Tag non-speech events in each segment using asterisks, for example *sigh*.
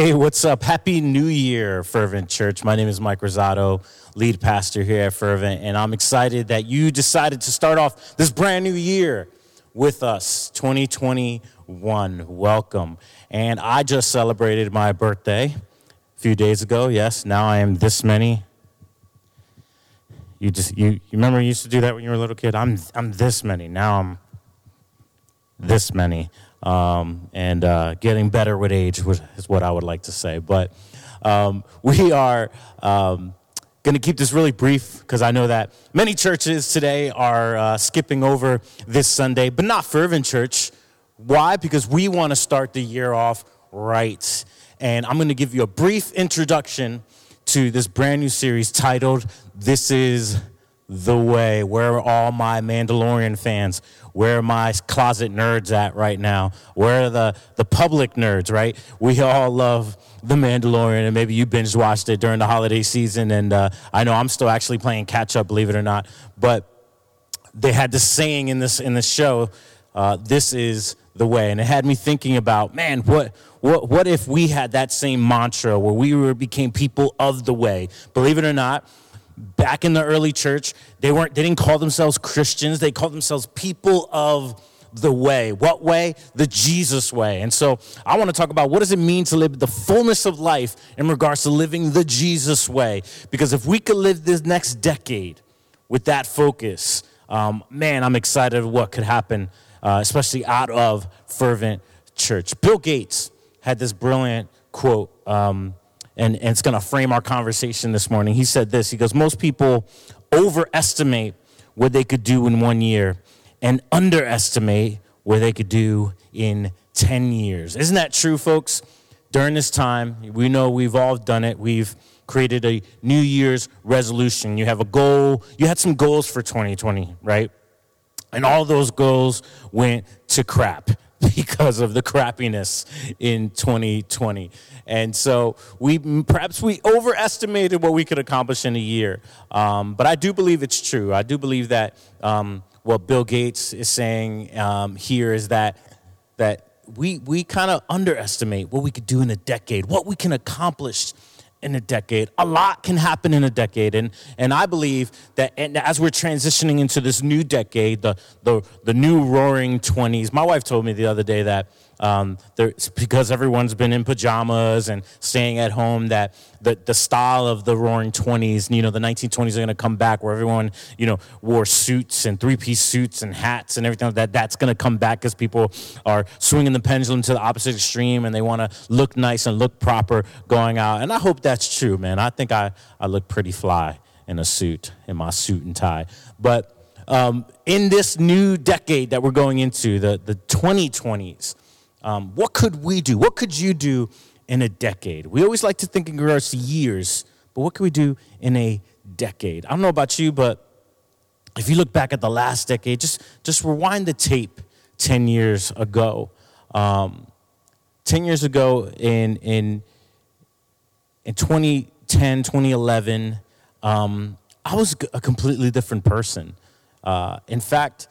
Hey, what's up? Happy New Year, Fervent Church. My name is Mike Rosado, lead pastor here at Fervent, and I'm excited that you decided to start off this brand new year with us, 2021. Welcome. And I just celebrated my birthday a few days ago. Yes, now I am this many. You just you, you remember you used to do that when you were a little kid? I'm I'm this many. Now I'm this many um, and uh, getting better with age is what I would like to say. But um, *laughs* we are um, going to keep this really brief because I know that many churches today are uh, skipping over this Sunday, but not Fervent Church. Why? Because we want to start the year off right. And I'm going to give you a brief introduction to this brand new series titled This is the Way. Where are all my Mandalorian fans? Where are my closet nerds at right now? Where are the, the public nerds, right? We all love The Mandalorian, and maybe you binge watched it during the holiday season. And uh, I know I'm still actually playing catch up, believe it or not. But they had this saying in this in this show, uh, "This is the way," and it had me thinking about, man, what what what if we had that same mantra where we were became people of the way? Believe it or not, back in the early church, they weren't they didn't call themselves Christians, they called themselves people of the way. What way? The Jesus way. And so I want to talk about what does it mean to live the fullness of life in regards to living the Jesus way. Because if we could live this next decade with that focus, um, man, I'm excited what could happen, uh, especially out of fervent church. Bill Gates had this brilliant quote. Um, and, and it's going to frame our conversation this morning. He said this He goes, Most people overestimate what they could do in one year and underestimate what they could do in 10 years. Isn't that true, folks? During this time, we know we've all done it. We've created a New Year's resolution. You have a goal, you had some goals for 2020, right? And all those goals went to crap. *laughs* because of the crappiness in 2020. And so we perhaps we overestimated what we could accomplish in a year. Um, but I do believe it's true. I do believe that um, what Bill Gates is saying um, here is that that we we kind of underestimate what we could do in a decade, what we can accomplish in a decade. A lot can happen in a decade. And, and I believe that as we're transitioning into this new decade, the, the, the new roaring 20s, my wife told me the other day that um, because everyone's been in pajamas and staying at home, that the, the style of the roaring 20s, you know, the 1920s are going to come back where everyone, you know, wore suits and three piece suits and hats and everything like that. That's going to come back because people are swinging the pendulum to the opposite extreme and they want to look nice and look proper going out. And I hope that's true, man. I think I, I look pretty fly in a suit, in my suit and tie. But um, in this new decade that we're going into, the, the 2020s, um, what could we do? What could you do in a decade? We always like to think in regards to years, but what could we do in a decade? I don't know about you, but if you look back at the last decade, just, just rewind the tape 10 years ago. Um, 10 years ago in, in, in 2010, 2011, um, I was a completely different person. Uh, in fact,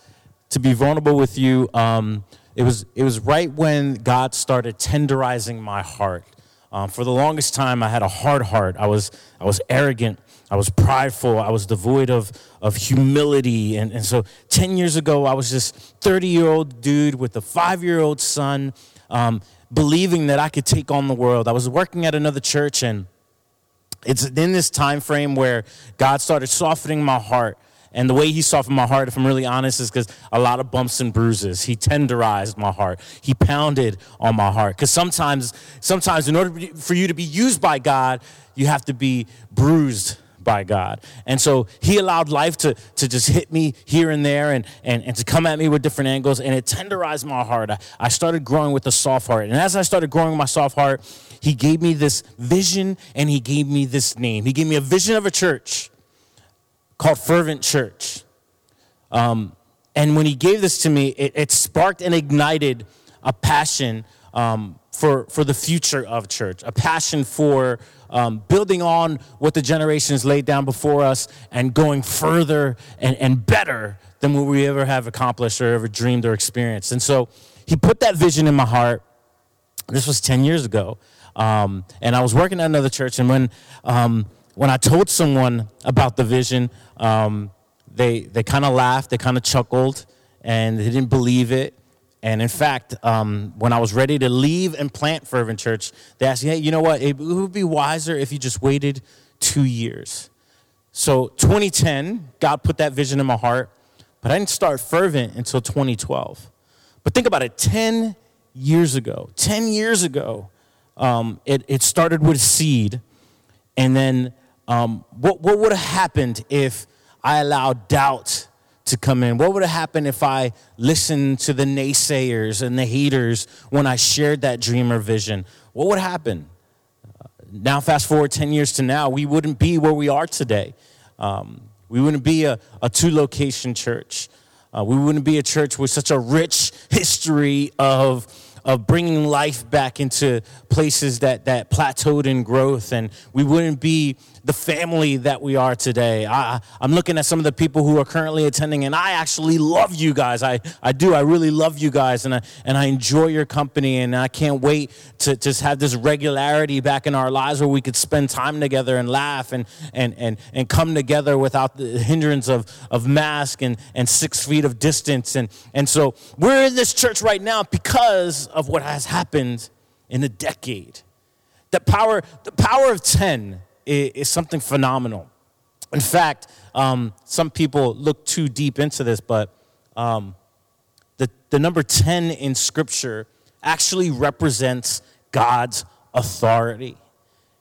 to be vulnerable with you, um, it was, it was right when God started tenderizing my heart. Um, for the longest time, I had a hard heart. I was, I was arrogant. I was prideful. I was devoid of, of humility. And, and so 10 years ago, I was this 30 year old dude with a five year old son, um, believing that I could take on the world. I was working at another church, and it's in this time frame where God started softening my heart. And the way he softened my heart, if I'm really honest, is because a lot of bumps and bruises. He tenderized my heart. He pounded on my heart. Because sometimes, sometimes in order for you to be used by God, you have to be bruised by God. And so he allowed life to, to just hit me here and there and, and, and to come at me with different angles. And it tenderized my heart. I, I started growing with a soft heart. And as I started growing my soft heart, he gave me this vision and he gave me this name. He gave me a vision of a church called Fervent Church. Um, and when he gave this to me, it, it sparked and ignited a passion um, for, for the future of church, a passion for um, building on what the generations laid down before us and going further and, and better than what we ever have accomplished or ever dreamed or experienced. And so he put that vision in my heart. This was 10 years ago. Um, and I was working at another church, and when um, when I told someone about the vision, um, they they kind of laughed, they kind of chuckled, and they didn't believe it. And in fact, um, when I was ready to leave and plant Fervent Church, they asked me, "Hey, you know what? It would be wiser if you just waited two years." So 2010, God put that vision in my heart, but I didn't start Fervent until 2012. But think about it 10 years ago, 10 years ago, um, it, it started with seed. And then um, what, what would have happened if I allowed doubt to come in? What would have happened if I listened to the naysayers and the haters when I shared that dream or vision? What would happen? Uh, now, fast forward 10 years to now, we wouldn't be where we are today. Um, we wouldn't be a, a two location church. Uh, we wouldn't be a church with such a rich history of of bringing life back into places that, that plateaued in growth, and we wouldn't be the family that we are today. I, I'm looking at some of the people who are currently attending, and I actually love you guys. I, I do. I really love you guys, and I, and I enjoy your company, and I can't wait to just have this regularity back in our lives where we could spend time together and laugh and, and, and, and come together without the hindrance of, of mask and, and six feet of distance. And, and so we're in this church right now because of what has happened in a decade. The power, the power of 10 is, is something phenomenal. In fact, um, some people look too deep into this, but um, the, the number 10 in Scripture actually represents God's authority.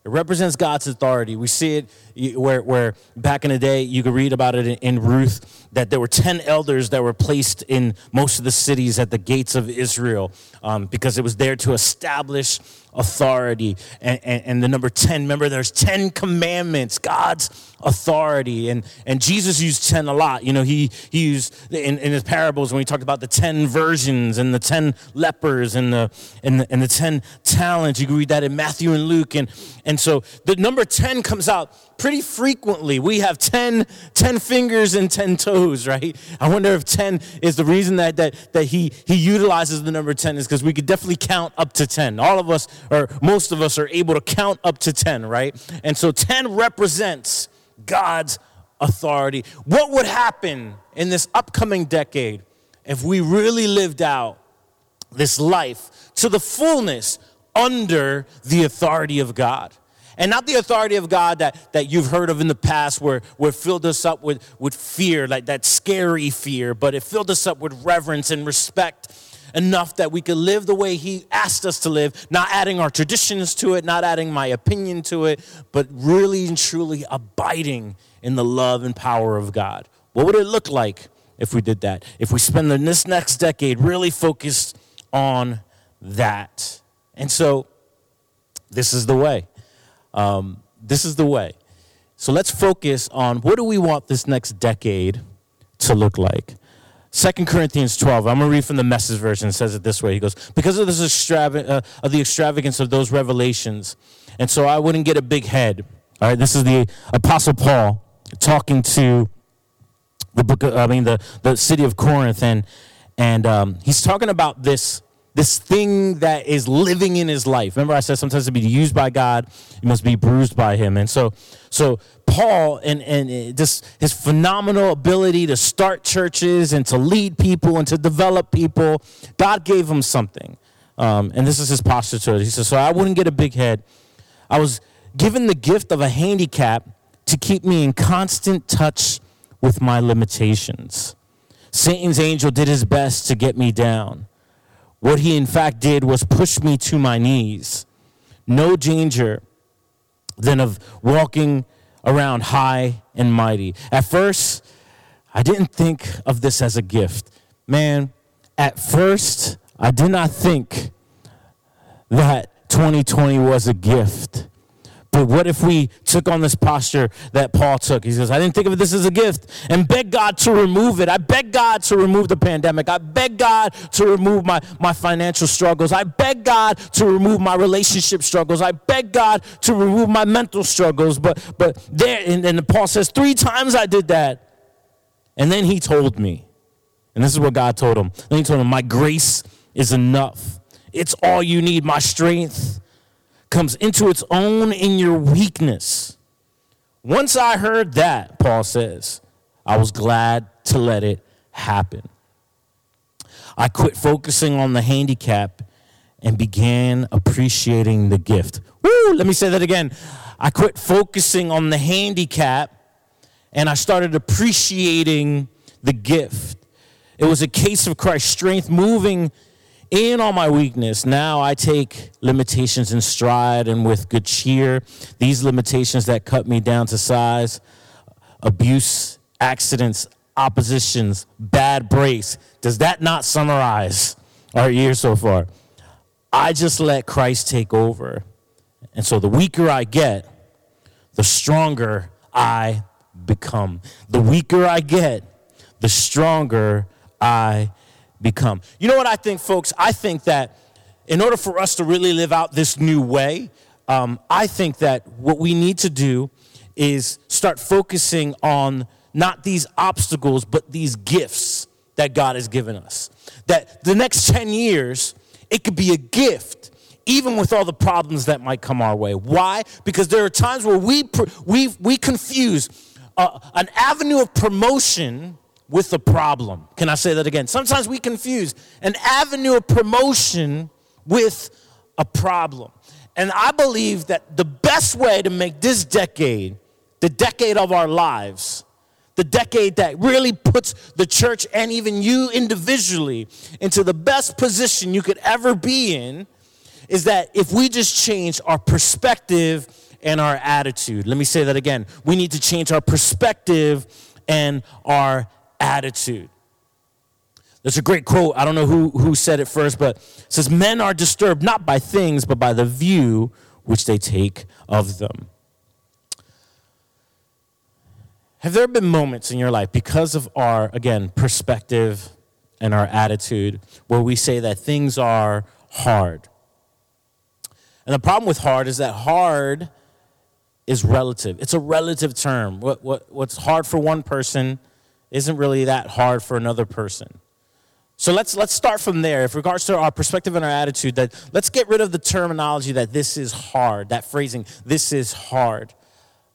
It represents God's authority. We see it where, where back in the day, you could read about it in, in, Ruth, that there were 10 elders that were placed in most of the cities at the gates of Israel um, because it was there to establish authority. And, and, and, the number 10, remember, there's 10 commandments, God's authority. And, and Jesus used 10 a lot. You know, he, he used in, in his parables when he talked about the 10 virgins and the 10 lepers and the, and the, and the 10 talents. You can read that in Matthew and Luke. And, and so the number 10 comes out pretty frequently. We have 10, 10 fingers and 10 toes, right? I wonder if 10 is the reason that, that, that he, he utilizes the number 10 is because we could definitely count up to 10. All of us, or most of us, are able to count up to 10, right? And so 10 represents God's authority. What would happen in this upcoming decade if we really lived out this life to the fullness under the authority of God? And not the authority of God that, that you've heard of in the past where, where filled us up with, with fear, like that scary fear, but it filled us up with reverence and respect enough that we could live the way He asked us to live, not adding our traditions to it, not adding my opinion to it, but really and truly abiding in the love and power of God. What would it look like if we did that? If we spend this next decade really focused on that. And so, this is the way. Um, this is the way. So let's focus on what do we want this next decade to look like. 2 Corinthians 12, I'm going to read from the message version. Says it this way. He goes, Because of, this uh, of the extravagance of those revelations, and so I wouldn't get a big head. All right, this is the Apostle Paul talking to the book, of, I mean, the, the city of Corinth, and, and um, he's talking about this this thing that is living in his life. Remember, I said sometimes to be used by God, you must be bruised by him. And so, so Paul and, and just his phenomenal ability to start churches and to lead people and to develop people, God gave him something. Um, and this is his posture to it. He says, So I wouldn't get a big head. I was given the gift of a handicap to keep me in constant touch with my limitations. Satan's angel did his best to get me down. What he in fact did was push me to my knees. No danger than of walking around high and mighty. At first, I didn't think of this as a gift. Man, at first, I did not think that 2020 was a gift. But what if we took on this posture that Paul took? He says, I didn't think of this as a gift and beg God to remove it. I beg God to remove the pandemic. I beg God to remove my, my financial struggles. I beg God to remove my relationship struggles. I beg God to remove my mental struggles. But, but there, and, and Paul says, three times I did that. And then he told me, and this is what God told him. Then he told him, My grace is enough. It's all you need. My strength comes into its own in your weakness. Once I heard that, Paul says, I was glad to let it happen. I quit focusing on the handicap and began appreciating the gift. Woo! Let me say that again. I quit focusing on the handicap and I started appreciating the gift. It was a case of Christ's strength moving in on my weakness. Now I take limitations in stride and with good cheer. These limitations that cut me down to size, abuse, accidents, oppositions, bad breaks. Does that not summarize our year so far? I just let Christ take over. And so the weaker I get, the stronger I become. The weaker I get, the stronger I become. You know what I think, folks? I think that in order for us to really live out this new way, um, I think that what we need to do is start focusing on not these obstacles, but these gifts that God has given us. That the next 10 years, it could be a gift, even with all the problems that might come our way. Why? Because there are times where we, we, we confuse uh, an avenue of promotion with a problem. Can I say that again? Sometimes we confuse an avenue of promotion with a problem. And I believe that the best way to make this decade the decade of our lives, the decade that really puts the church and even you individually into the best position you could ever be in, is that if we just change our perspective and our attitude. Let me say that again. We need to change our perspective and our attitude. There's a great quote. I don't know who, who said it first, but it says, Men are disturbed not by things, but by the view which they take of them. Have there been moments in your life, because of our, again, perspective and our attitude, where we say that things are hard? And the problem with hard is that hard is relative. It's a relative term. What, what, what's hard for one person isn't really that hard for another person. So let's, let's start from there. If regards to our perspective and our attitude, that let's get rid of the terminology that this is hard, that phrasing, this is hard.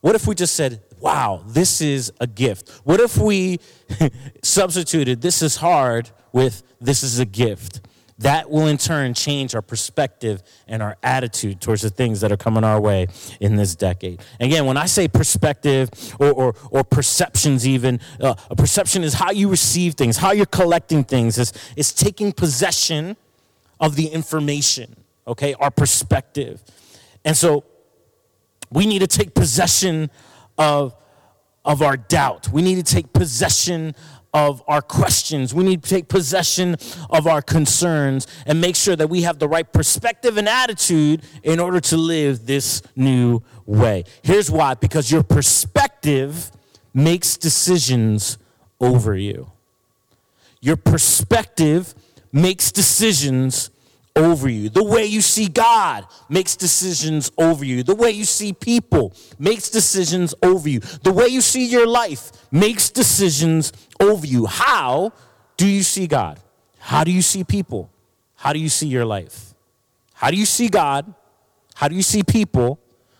What if we just said, wow, this is a gift? What if we *laughs* substituted this is hard with this is a gift? That will in turn change our perspective and our attitude towards the things that are coming our way in this decade. Again, when I say perspective or, or, or perceptions, even, uh, a perception is how you receive things, how you're collecting things, it's, it's taking possession of the information, okay, our perspective. And so we need to take possession of, of our doubt. We need to take possession of our questions. We need to take possession of our concerns and make sure that we have the right perspective and attitude in order to live this new way. Here's why because your perspective makes decisions over you. Your perspective makes decisions over you. The way you see God makes decisions over you. The way you see people makes decisions over you. The way you see your life makes decisions over you. How do you see God? How do you see people? How do you see your life? How do you see God? How do you see people?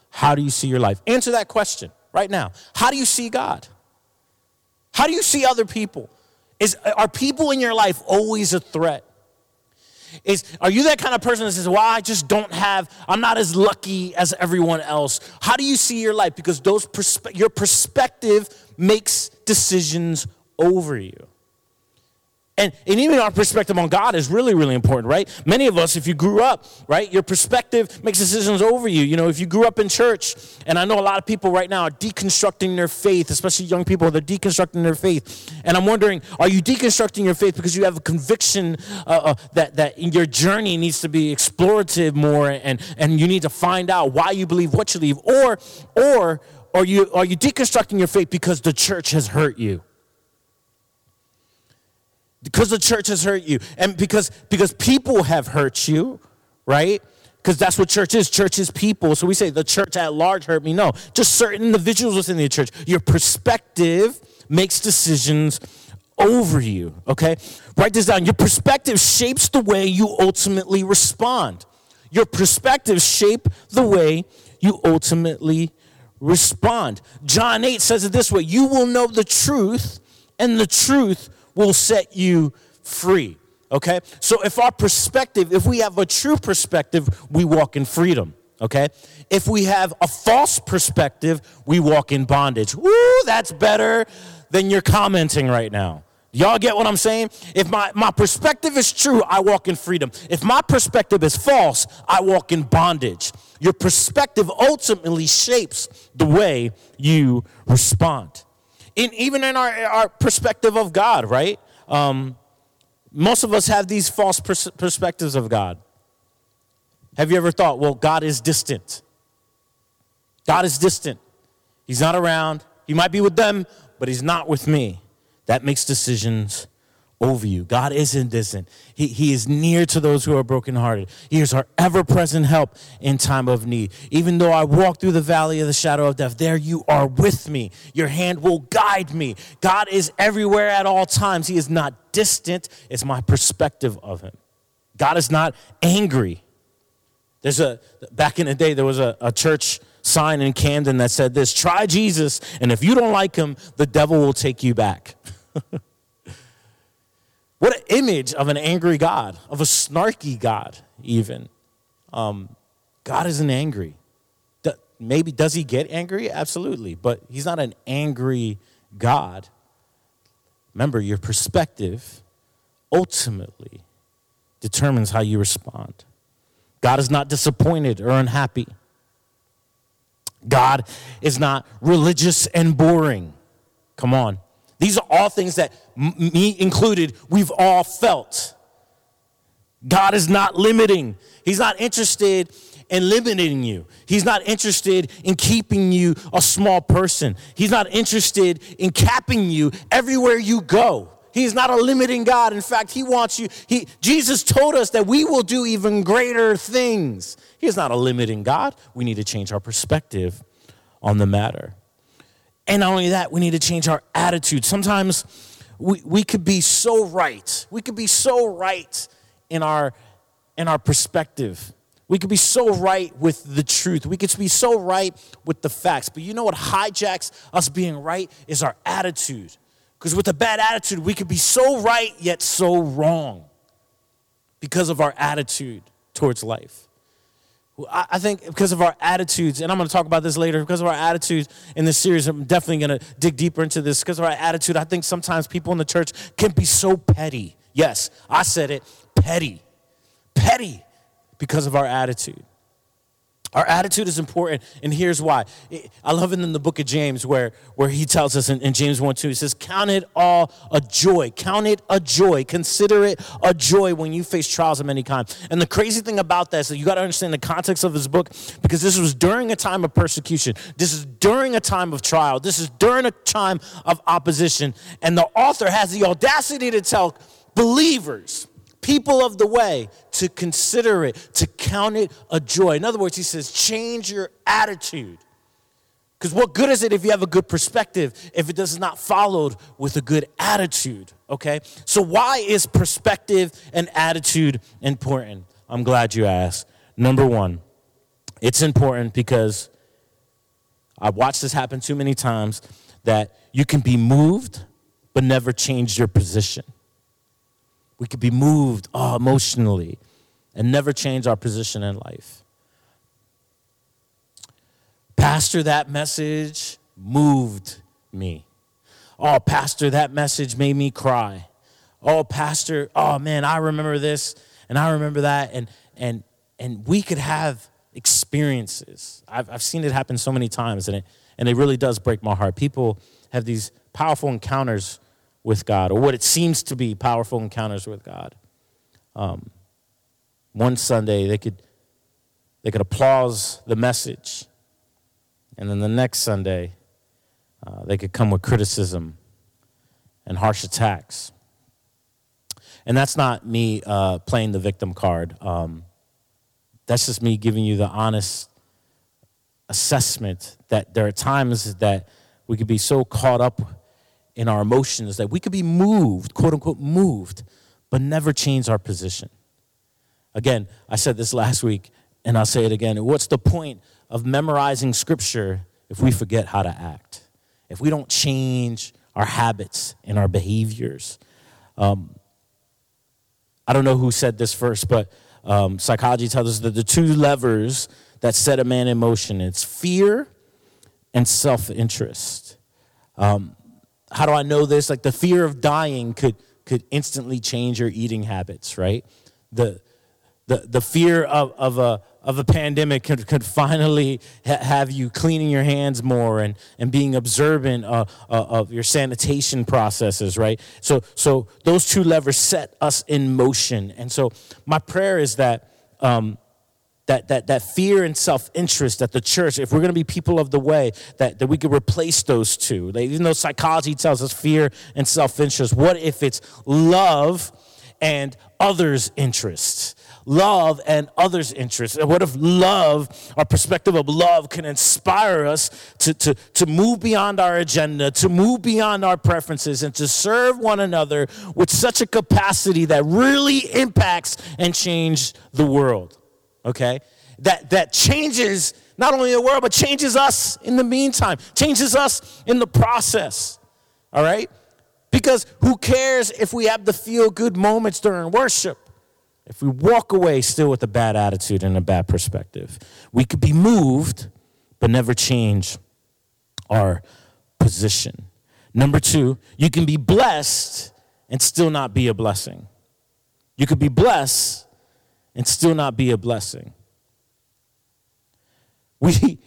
How do you see your life? Answer that question right now. How do you see God? How do you see other people? Is, are people in your life always a threat? Is are you that kind of person that says, "Well, I just don't have I'm not as lucky as everyone else." How do you see your life because those perspe- your perspective makes decisions over you. And, and even our perspective on God is really, really important, right? Many of us, if you grew up, right, your perspective makes decisions over you. You know, if you grew up in church, and I know a lot of people right now are deconstructing their faith, especially young people, they're deconstructing their faith. And I'm wondering, are you deconstructing your faith because you have a conviction uh, uh, that, that your journey needs to be explorative more and, and you need to find out why you believe what you believe? Or, or are, you, are you deconstructing your faith because the church has hurt you? Because the church has hurt you and because because people have hurt you right? Because that's what church is. Church is people. So we say the church at large hurt me. No just certain individuals within the church. Your perspective makes decisions over you okay? Write this down. Your perspective shapes the way you ultimately respond. Your perspective shape the way you ultimately respond. John 8 says it this way. You will know the truth, and the truth will set you free. Okay? So if our perspective, if we have a true perspective, we walk in freedom. Okay? If we have a false perspective, we walk in bondage. Woo, that's better than you're commenting right now. Y'all get what I'm saying? If my, my perspective is true, I walk in freedom. If my perspective is false, I walk in bondage. Your perspective ultimately shapes the way you respond. In, even in our, our perspective of God, right? Um, most of us have these false pers- perspectives of God. Have you ever thought, well, God is distant? God is distant. He's not around. He might be with them, but he's not with me that makes decisions over you. God isn't distant. He, he is near to those who are brokenhearted. He is our ever present help in time of need. Even though I walk through the valley of the shadow of death, there you are with me. Your hand will guide me. God is everywhere at all times. He is not distant. It's my perspective of Him. God is not angry. There's a, back in the day, there was a, a church sign in Camden that said this try Jesus, and if you don't like him, the devil will take you back. *laughs* what an image of an angry God, of a snarky God, even. Um, God isn't angry. Maybe does he get angry? Absolutely, but he's not an angry God. Remember, your perspective ultimately determines how you respond. God is not disappointed or unhappy. God is not religious and boring. Come on. These are all things that, me included, we've all felt. God is not limiting. He's not interested in limiting you. He's not interested in keeping you a small person. He's not interested in capping you everywhere you go. He's not a limiting God. In fact, he wants you. He, Jesus told us that we will do even greater things. He is not a limiting God. We need to change our perspective on the matter. And not only that, we need to change our attitude. Sometimes we, we could be so right. We could be so right in our in our perspective. We could be so right with the truth. We could be so right with the facts. But you know what hijacks us being right is our attitude. Because with a bad attitude, we could be so right yet so wrong because of our attitude towards life. I think because of our attitudes, and I'm going to talk about this later, because of our attitudes in this series, I'm definitely going to dig deeper into this. Because of our attitude, I think sometimes people in the church can be so petty. Yes, I said it petty. Petty because of our attitude. Our attitude is important, and here's why. I love it in the book of James where, where he tells us in, in, James 1 2, he says, Count it all a joy. Count it a joy. Consider it a joy when you face trials of any kind. And the crazy thing about that is that you got to understand the context of his book because this was during a time of persecution. This is during a time of trial. This is during a time of opposition. And the author has the audacity to tell believers, people of the way to consider it, to count it a joy. In other words, he says, change your attitude. Because what good is it if you have a good perspective if it does not followed with a good attitude? Okay? So, why is perspective and attitude important? I'm glad you asked. Number one, it's important because I've watched this happen too many times that you can be moved but never change your position. We could be moved oh, emotionally and never change our position in life. Pastor, that message moved me. Oh, Pastor, that message made me cry. Oh, Pastor, oh man, I remember this and I remember that. And and and we could have experiences. I've, I've seen it happen so many times, and it and it really does break my heart. People have these powerful encounters with God, or what it seems to be powerful encounters with God. Um, one Sunday they could they could applause the message, and then the next Sunday uh, they could come with criticism and harsh attacks. And that's not me uh, playing the victim card. Um, that's just me giving you the honest assessment that there are times that we could be so caught up in our emotions that we could be moved, quote unquote, moved, but never change our position. Again, I said this last week, And I'll say it again. What's the point of memorizing scripture if we forget how to act? If we don't change our habits and our behaviors? Um, I don't know who said this first, but um, psychology tells us that the two levers that set a man in motion it's fear and self-interest. Um, how do I know this? Like the fear of dying could could instantly change your eating habits, right? The the the fear of, of a of a pandemic could, could finally ha- have you cleaning your hands more and, and being observant uh, uh, of your sanitation processes, right? So, so those two levers set us in motion. And so my prayer is that, um, that, that, that fear and self-interest that the church, if we're going to be people of the way, that, that we could replace those two. even though psychology tells us fear and self-interest, what if it's love and others' interests? love and others' interests? And what if love, our perspective of love, can inspire us to, to, to move beyond our agenda, to move beyond our preferences, and to serve one another with such a capacity that really impacts and changes the world? Okay? That, that changes not only the world, but changes us in the meantime, changes us in the process. All right? Because who cares if we have the feel good moments during worship? if we walk away still with a bad attitude and a bad perspective, we could be moved but never change our position. Number two, you can be blessed and still not be a blessing. You could be blessed and still not be a blessing. We,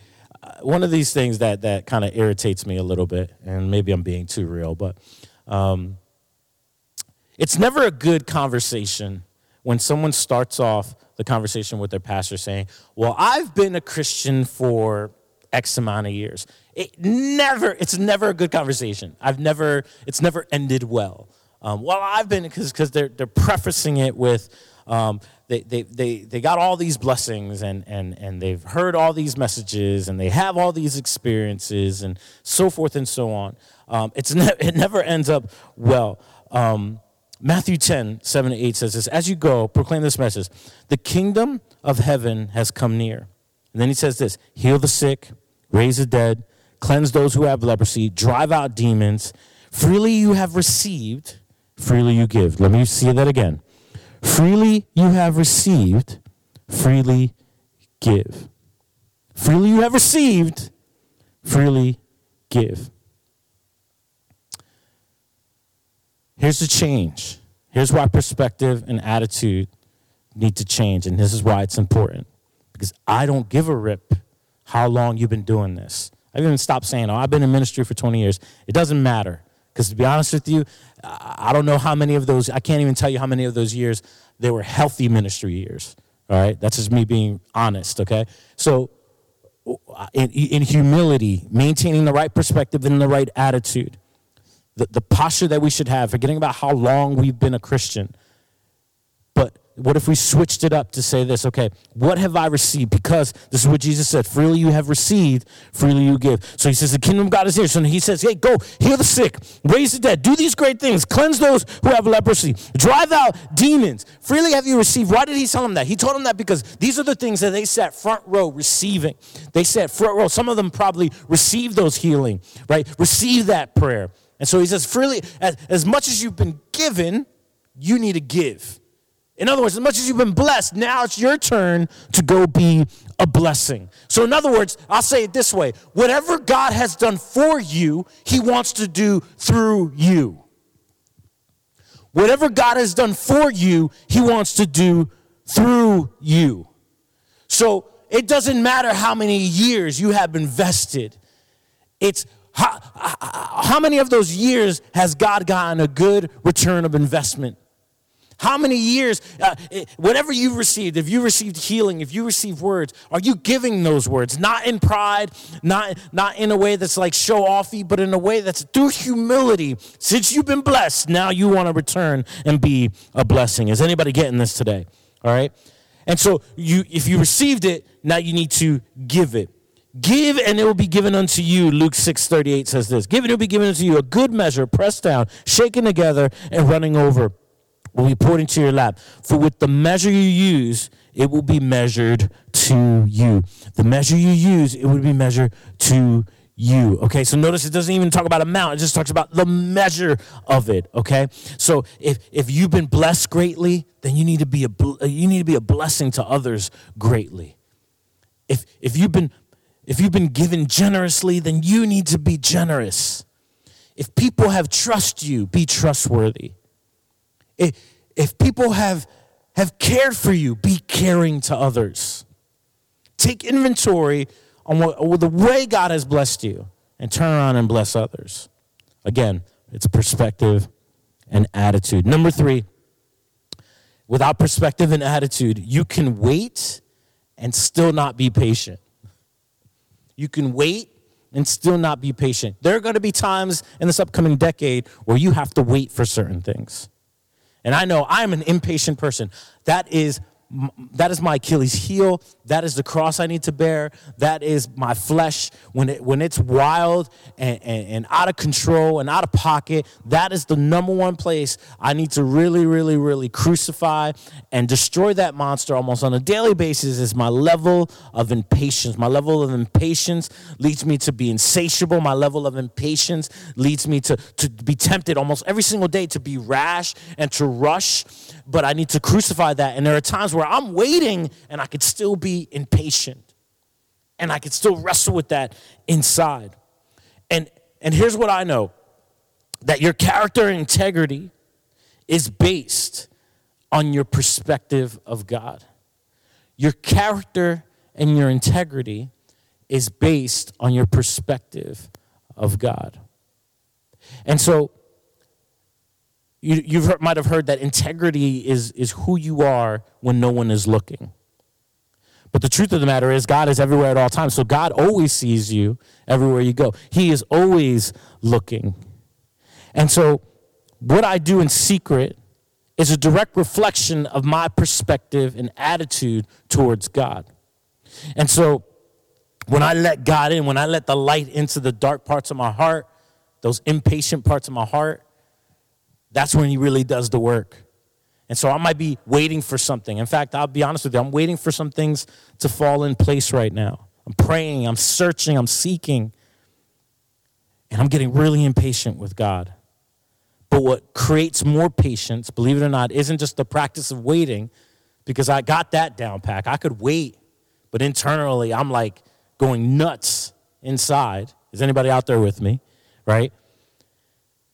one of these things that, that kind of irritates me a little bit, and maybe I'm being too real, but um, it's never a good conversation when someone starts off the conversation with their pastor saying, Well, I've been a Christian for X amount of years. It never, it's never a good conversation. I've never, it's never ended well. Um, well, I've been, because they're, they're prefacing it with, um, they, they, they, they got all these blessings and, and, and they've heard all these messages and they have all these experiences and so forth and so on. Um, it's ne- it never ends up well. Um, Matthew 10, 7 to 8 says this As you go, proclaim this message the kingdom of heaven has come near. And then he says this heal the sick, raise the dead, cleanse those who have leprosy, drive out demons. Freely you have received, freely you give. Let me see that again. Freely you have received, freely give. Freely you have received, freely give. Here's the change. Here's why perspective and attitude need to change. And this is why it's important. Because I don't give a rip how long you've been doing this. I've even stopped saying, oh, I've been in ministry for 20 years. It doesn't matter. Because to be honest with you, I don't know how many of those, I can't even tell you how many of those years they were healthy ministry years. All right? That's just me being honest, okay? So, uh, in, in humility, maintaining the right perspective and the right attitude the, the posture that we should have, forgetting about how long we've been a Christian. But what if we switched it up to say this? Okay, what have I received? Because this is what Jesus said freely you have received, freely you give. So he says, The kingdom of God is here. So he says, Hey, go heal the sick, raise the dead, do these great things, cleanse those who have leprosy, drive out demons. Freely have you received. Why did he tell them that? He told them that because these are the things that they sat front row receiving. They sat front row. Some of them probably received those healing, right? Receive that prayer. And so he says, freely, as, as much as you've been given, you need to give. In other words, as much as you've been blessed, now it's your turn to go be a blessing. So, in other words, I'll say it this way whatever God has done for you, he wants to do through you. Whatever God has done for you, he wants to do through you. So, it doesn't matter how many years you have invested, it's how, how many of those years has God gotten a good return of investment? How many years, uh, whatever you've received, if you received healing, if you received words, are you giving those words? Not in pride, not, not in a way that's like show offy, but in a way that's through humility. Since you've been blessed, now you want to return and be a blessing. Is anybody getting this today? All right? And so you, if you received it, now you need to give it. Give and it will be given unto you. Luke 6 38 says this Give and it will be given unto you a good measure, pressed down, shaken together, and running over will be poured into your lap. For with the measure you use, it will be measured to you. The measure you use, it will be measured to you. Okay, so notice it doesn't even talk about amount, it just talks about the measure of it. Okay, so if if you've been blessed greatly, then you need to be a uh, you need to be a blessing to others greatly. If if you've been if you've been given generously, then you need to be generous. If people have trust you, be trustworthy. If, if people have have cared for you, be caring to others. Take inventory on what, the way God has blessed you and turn around and bless others. Again, it's perspective and attitude. Number three, without perspective and attitude, you can wait and still not be patient. You can wait and still not be patient. There are going to be times in this upcoming decade where you have to wait for certain things. And I know I'm an impatient person. That is that is my Achilles heel. That is the cross I need to bear. That is my flesh. When, it, when it's wild and, and, and, out of control and out of pocket, that is the number one place I need to really, really, really crucify and destroy that monster almost on a daily basis is my level of impatience. My level of impatience leads me to be insatiable. My level of impatience leads me to, to be tempted almost every single day to be rash and to rush but I need to crucify that. And there are times where I'm waiting and I could still be impatient. And I could still wrestle with that inside. And and here's what I know that your character integrity is based on your perspective of God. Your character and your integrity is based on your perspective of God. And so you you've heard, might have heard that integrity is, is who you are when no one is looking. But the truth of the matter is, God is everywhere at all times. So God always sees you everywhere you go. He is always looking. And so, what I do in secret is a direct reflection of my perspective and attitude towards God. And so, when I let God in, when I let the light into the dark parts of my heart, those impatient parts of my heart, that's when he really does the work. And so I might be waiting for something. In fact, I'll be honest with you, I'm waiting for some things to fall in place right now. I'm praying, I'm searching, I'm seeking. And I'm getting really impatient with God. But what creates more patience, believe it or not, isn't just the practice of waiting, because I got that down pack. I could wait, but internally, I'm like going nuts inside. Is anybody out there with me? Right?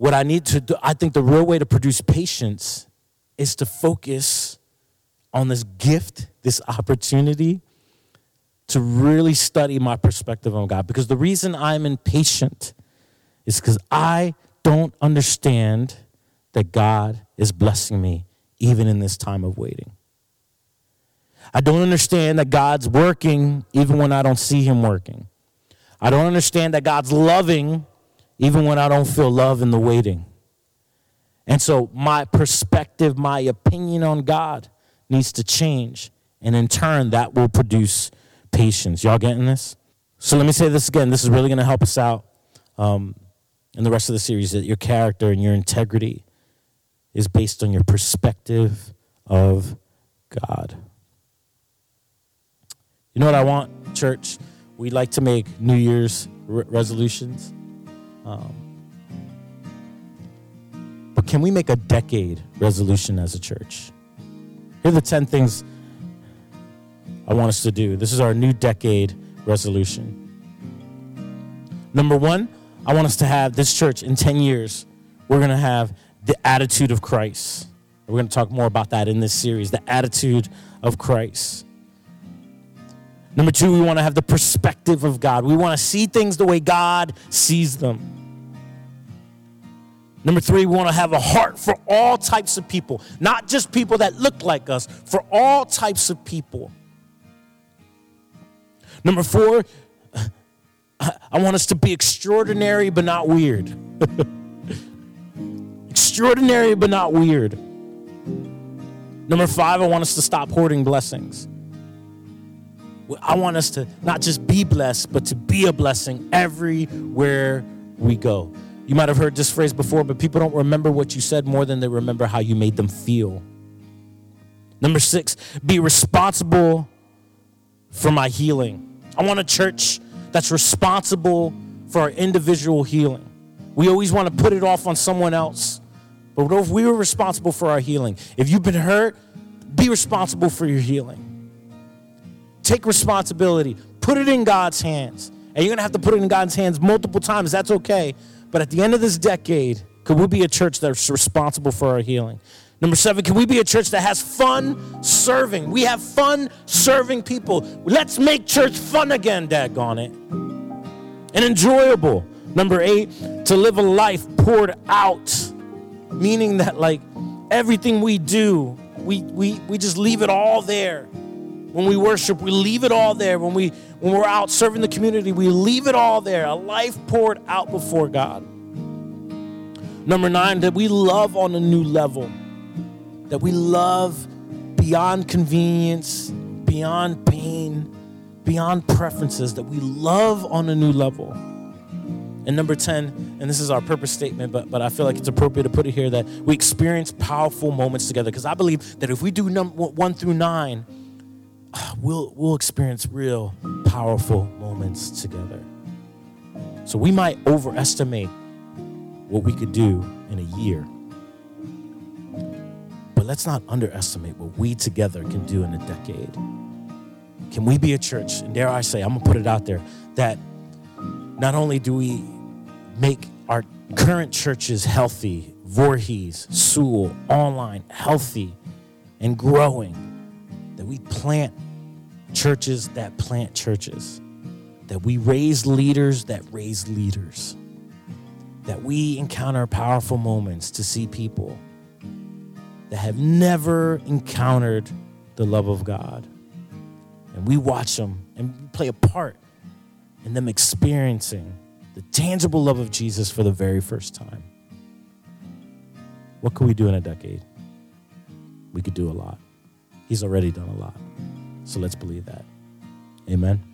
What I need to do, I think the real way to produce patience is to focus on this gift, this opportunity to really study my perspective on God. Because the reason I'm impatient is because I don't understand that God is blessing me even in this time of waiting. I don't understand that God's working even when I don't see Him working. I don't understand that God's loving even when I don't feel love in the waiting. And so my perspective, my opinion on God needs to change. And in turn, that will produce patience. Y'all getting this? So let me say this again. This is really going to help us out um, in the rest of the series that your character and your integrity is based on your perspective of God. You know what I want, church? We like to make New Year's re- resolutions. Um, but can we make a decade resolution as a church? Here are the 10 things I want us to do. This is our new decade resolution. Number one, I want us to have this church in 10 years, we're going to have the attitude of Christ. We're going to talk more about that in this series the attitude of Christ. Number two, we want to have the perspective of God. We want to see things the way God sees them. Number three, we want to have a heart for all types of people, not just people that look like us, for all types of people. Number four, I want us to be extraordinary but not weird. *laughs* extraordinary but not weird. Number five, I want us to stop hoarding blessings. I want us to not just be blessed, but to be a blessing everywhere we go. You might have heard this phrase before, but people don't remember what you said more than they remember how you made them feel. Number six, be responsible for my healing. I want a church that's responsible for our individual healing. We always want to put it off on someone else. But what if we were responsible for our healing? If you've been hurt, be responsible for your healing. Take responsibility, put it in God's hands. And you're going to have to put it in God's hands multiple times. That's okay. But at the end of this decade, could we be a church that's responsible for our healing? Number seven, can we be a church that has fun serving? We have fun serving people. Let's make church fun again, daggone it. And enjoyable. Number eight, to live a life poured out, meaning that like everything we do, we, we, we just leave it all there. When we worship, we leave it all there. When, we, when we're out serving the community, we leave it all there. A life poured out before God. Number nine, that we love on a new level that we love beyond convenience, beyond pain, beyond preferences, that we love on a new level. And number 10, and this is our purpose statement, but, but I feel like it's appropriate to put it here that we experience powerful moments together. Because I believe that if we do num- one through nine, we'll, we'll experience real powerful moments together. So we might overestimate what we could do in a year. But let's not underestimate what we together can do in a decade. Can we be a church, and dare I say, I'm gonna put it out there, that not only do we make our current churches healthy, Voorhees, Sewell, online, healthy and growing, that we plant churches that plant churches, that we raise leaders that raise leaders, that we encounter powerful moments to see people that have never encountered the love of God. And we watch them and play a part in them experiencing the tangible love of Jesus for the very first time. What could we do in a decade? We could do a lot. He's already done a lot. So let's believe that. Amen.